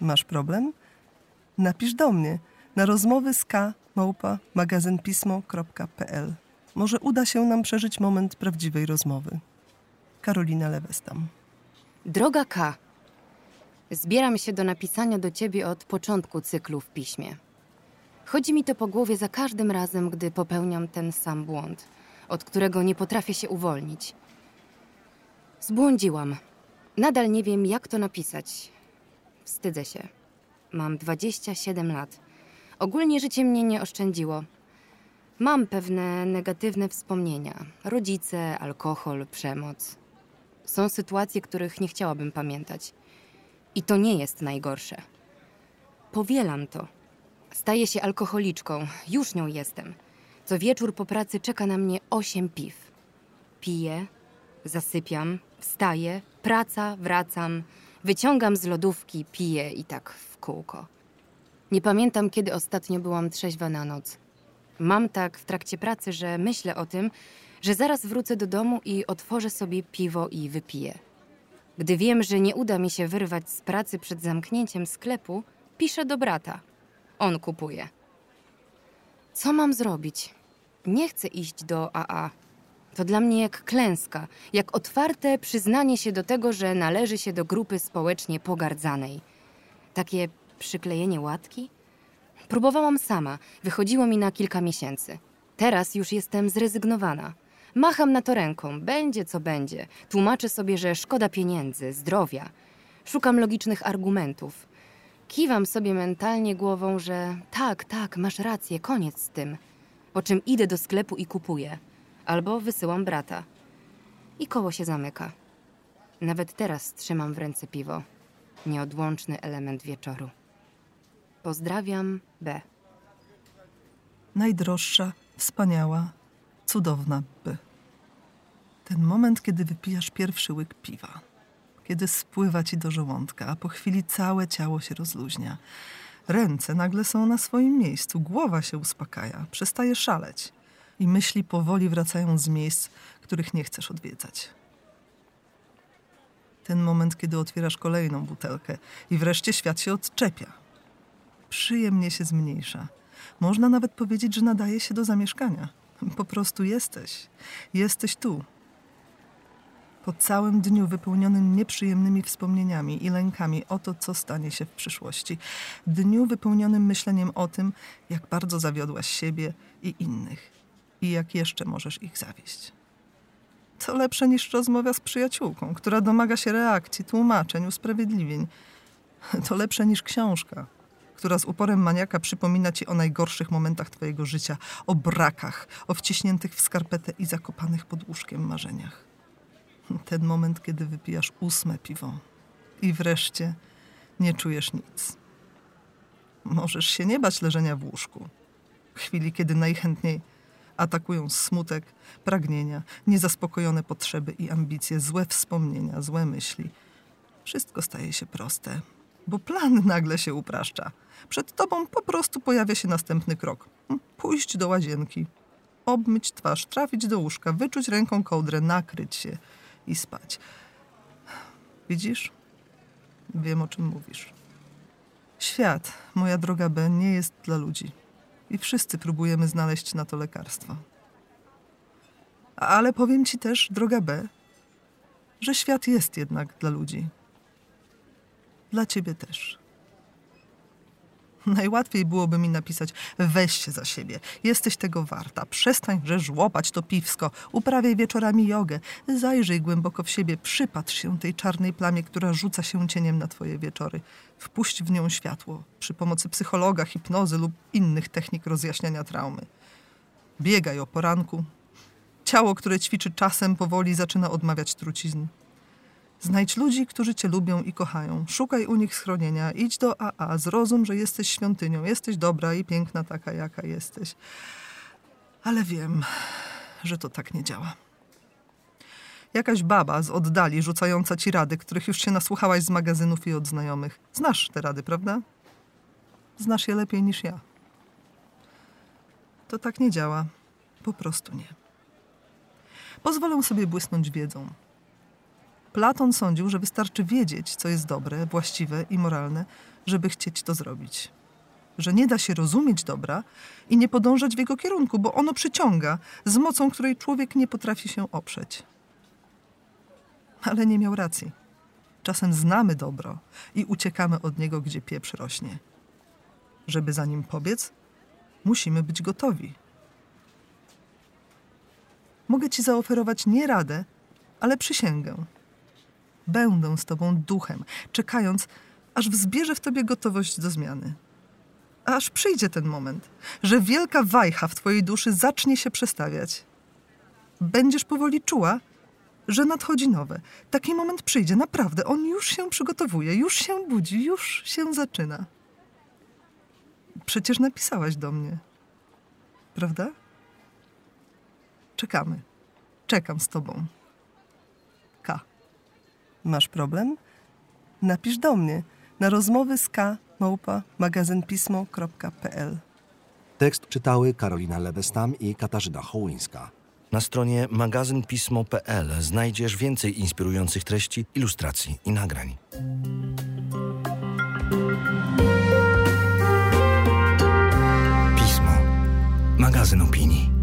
Masz problem? Napisz do mnie na rozmowy z k małpa magazynpismo.pl. Może uda się nam przeżyć moment prawdziwej rozmowy. Karolina Lewestam. Droga K. Zbieram się do napisania do ciebie od początku cyklu w piśmie. Chodzi mi to po głowie za każdym razem, gdy popełniam ten sam błąd, od którego nie potrafię się uwolnić. Zbłądziłam. Nadal nie wiem, jak to napisać. Wstydzę się. Mam 27 lat. Ogólnie życie mnie nie oszczędziło. Mam pewne negatywne wspomnienia: rodzice, alkohol, przemoc. Są sytuacje, których nie chciałabym pamiętać. I to nie jest najgorsze. Powielam to. Staję się alkoholiczką, już nią jestem. Co wieczór po pracy czeka na mnie osiem piw. Piję, zasypiam, wstaję, praca, wracam, wyciągam z lodówki, piję i tak w kółko. Nie pamiętam, kiedy ostatnio byłam trzeźwa na noc. Mam tak w trakcie pracy, że myślę o tym, że zaraz wrócę do domu i otworzę sobie piwo i wypiję. Gdy wiem, że nie uda mi się wyrwać z pracy przed zamknięciem sklepu, piszę do brata. On kupuje. Co mam zrobić? Nie chcę iść do AA. To dla mnie jak klęska, jak otwarte przyznanie się do tego, że należy się do grupy społecznie pogardzanej. Takie przyklejenie łatki? Próbowałam sama, wychodziło mi na kilka miesięcy. Teraz już jestem zrezygnowana. Macham na to ręką, będzie co będzie. Tłumaczę sobie, że szkoda pieniędzy, zdrowia. Szukam logicznych argumentów. Kiwam sobie mentalnie głową, że tak, tak, masz rację, koniec z tym. Po czym idę do sklepu i kupuję. Albo wysyłam brata. I koło się zamyka. Nawet teraz trzymam w ręce piwo. Nieodłączny element wieczoru. Pozdrawiam, B. Najdroższa, wspaniała, cudowna by. Ten moment, kiedy wypijasz pierwszy łyk piwa, kiedy spływa ci do żołądka, a po chwili całe ciało się rozluźnia. Ręce nagle są na swoim miejscu, głowa się uspokaja, przestaje szaleć i myśli powoli wracają z miejsc, których nie chcesz odwiedzać. Ten moment, kiedy otwierasz kolejną butelkę i wreszcie świat się odczepia. Przyjemnie się zmniejsza. Można nawet powiedzieć, że nadaje się do zamieszkania. Po prostu jesteś. Jesteś tu. Po całym dniu wypełnionym nieprzyjemnymi wspomnieniami i lękami o to, co stanie się w przyszłości. Dniu wypełnionym myśleniem o tym, jak bardzo zawiodłaś siebie i innych i jak jeszcze możesz ich zawieść. To lepsze niż rozmowa z przyjaciółką, która domaga się reakcji, tłumaczeń, usprawiedliwień. To lepsze niż książka, która z uporem maniaka przypomina ci o najgorszych momentach twojego życia, o brakach, o wciśniętych w skarpetę i zakopanych pod łóżkiem marzeniach. Ten moment, kiedy wypijasz ósme piwo i wreszcie nie czujesz nic. Możesz się nie bać leżenia w łóżku. W chwili, kiedy najchętniej atakują smutek, pragnienia, niezaspokojone potrzeby i ambicje, złe wspomnienia, złe myśli. Wszystko staje się proste, bo plan nagle się upraszcza. Przed tobą po prostu pojawia się następny krok. Pójść do łazienki, obmyć twarz, trafić do łóżka, wyczuć ręką kołdrę, nakryć się i spać. Widzisz? Wiem, o czym mówisz. Świat, moja droga B, nie jest dla ludzi. I wszyscy próbujemy znaleźć na to lekarstwo. Ale powiem ci też, droga B, że świat jest jednak dla ludzi. Dla ciebie też. Najłatwiej byłoby mi napisać: weź się za siebie, jesteś tego warta, przestań żłopać to piwsko, uprawiaj wieczorami jogę, zajrzyj głęboko w siebie, przypatrz się tej czarnej plamie, która rzuca się cieniem na twoje wieczory. Wpuść w nią światło przy pomocy psychologa, hipnozy lub innych technik rozjaśniania traumy. Biegaj o poranku. Ciało, które ćwiczy czasem, powoli zaczyna odmawiać trucizn. Znajdź ludzi, którzy cię lubią i kochają. Szukaj u nich schronienia. Idź do AA. Zrozum, że jesteś świątynią. Jesteś dobra i piękna taka, jaka jesteś. Ale wiem, że to tak nie działa. Jakaś baba z oddali rzucająca ci rady, których już się nasłuchałaś z magazynów i od znajomych. Znasz te rady, prawda? Znasz je lepiej niż ja. To tak nie działa. Po prostu nie. Pozwolę sobie błysnąć wiedzą. Platon sądził, że wystarczy wiedzieć, co jest dobre, właściwe i moralne, żeby chcieć to zrobić. Że nie da się rozumieć dobra i nie podążać w jego kierunku, bo ono przyciąga z mocą, której człowiek nie potrafi się oprzeć. Ale nie miał racji. Czasem znamy dobro i uciekamy od niego, gdzie pieprz rośnie. Żeby za nim pobiec, musimy być gotowi. Mogę ci zaoferować nie radę, ale przysięgę. Będę z tobą duchem, czekając, aż wzbierze w tobie gotowość do zmiany. Aż przyjdzie ten moment, że wielka wajcha w twojej duszy zacznie się przestawiać. Będziesz powoli czuła, że nadchodzi nowe. Taki moment przyjdzie, naprawdę. On już się przygotowuje, już się budzi, już się zaczyna. Przecież napisałaś do mnie. Prawda? Czekamy. Czekam z tobą. Masz problem? Napisz do mnie na rozmowy z K małpa magazynpismo.pl Tekst czytały Karolina Lebestam i Katarzyna Hołyńska. Na stronie magazynpismo.pl znajdziesz więcej inspirujących treści, ilustracji i nagrań. Pismo. Magazyn opinii.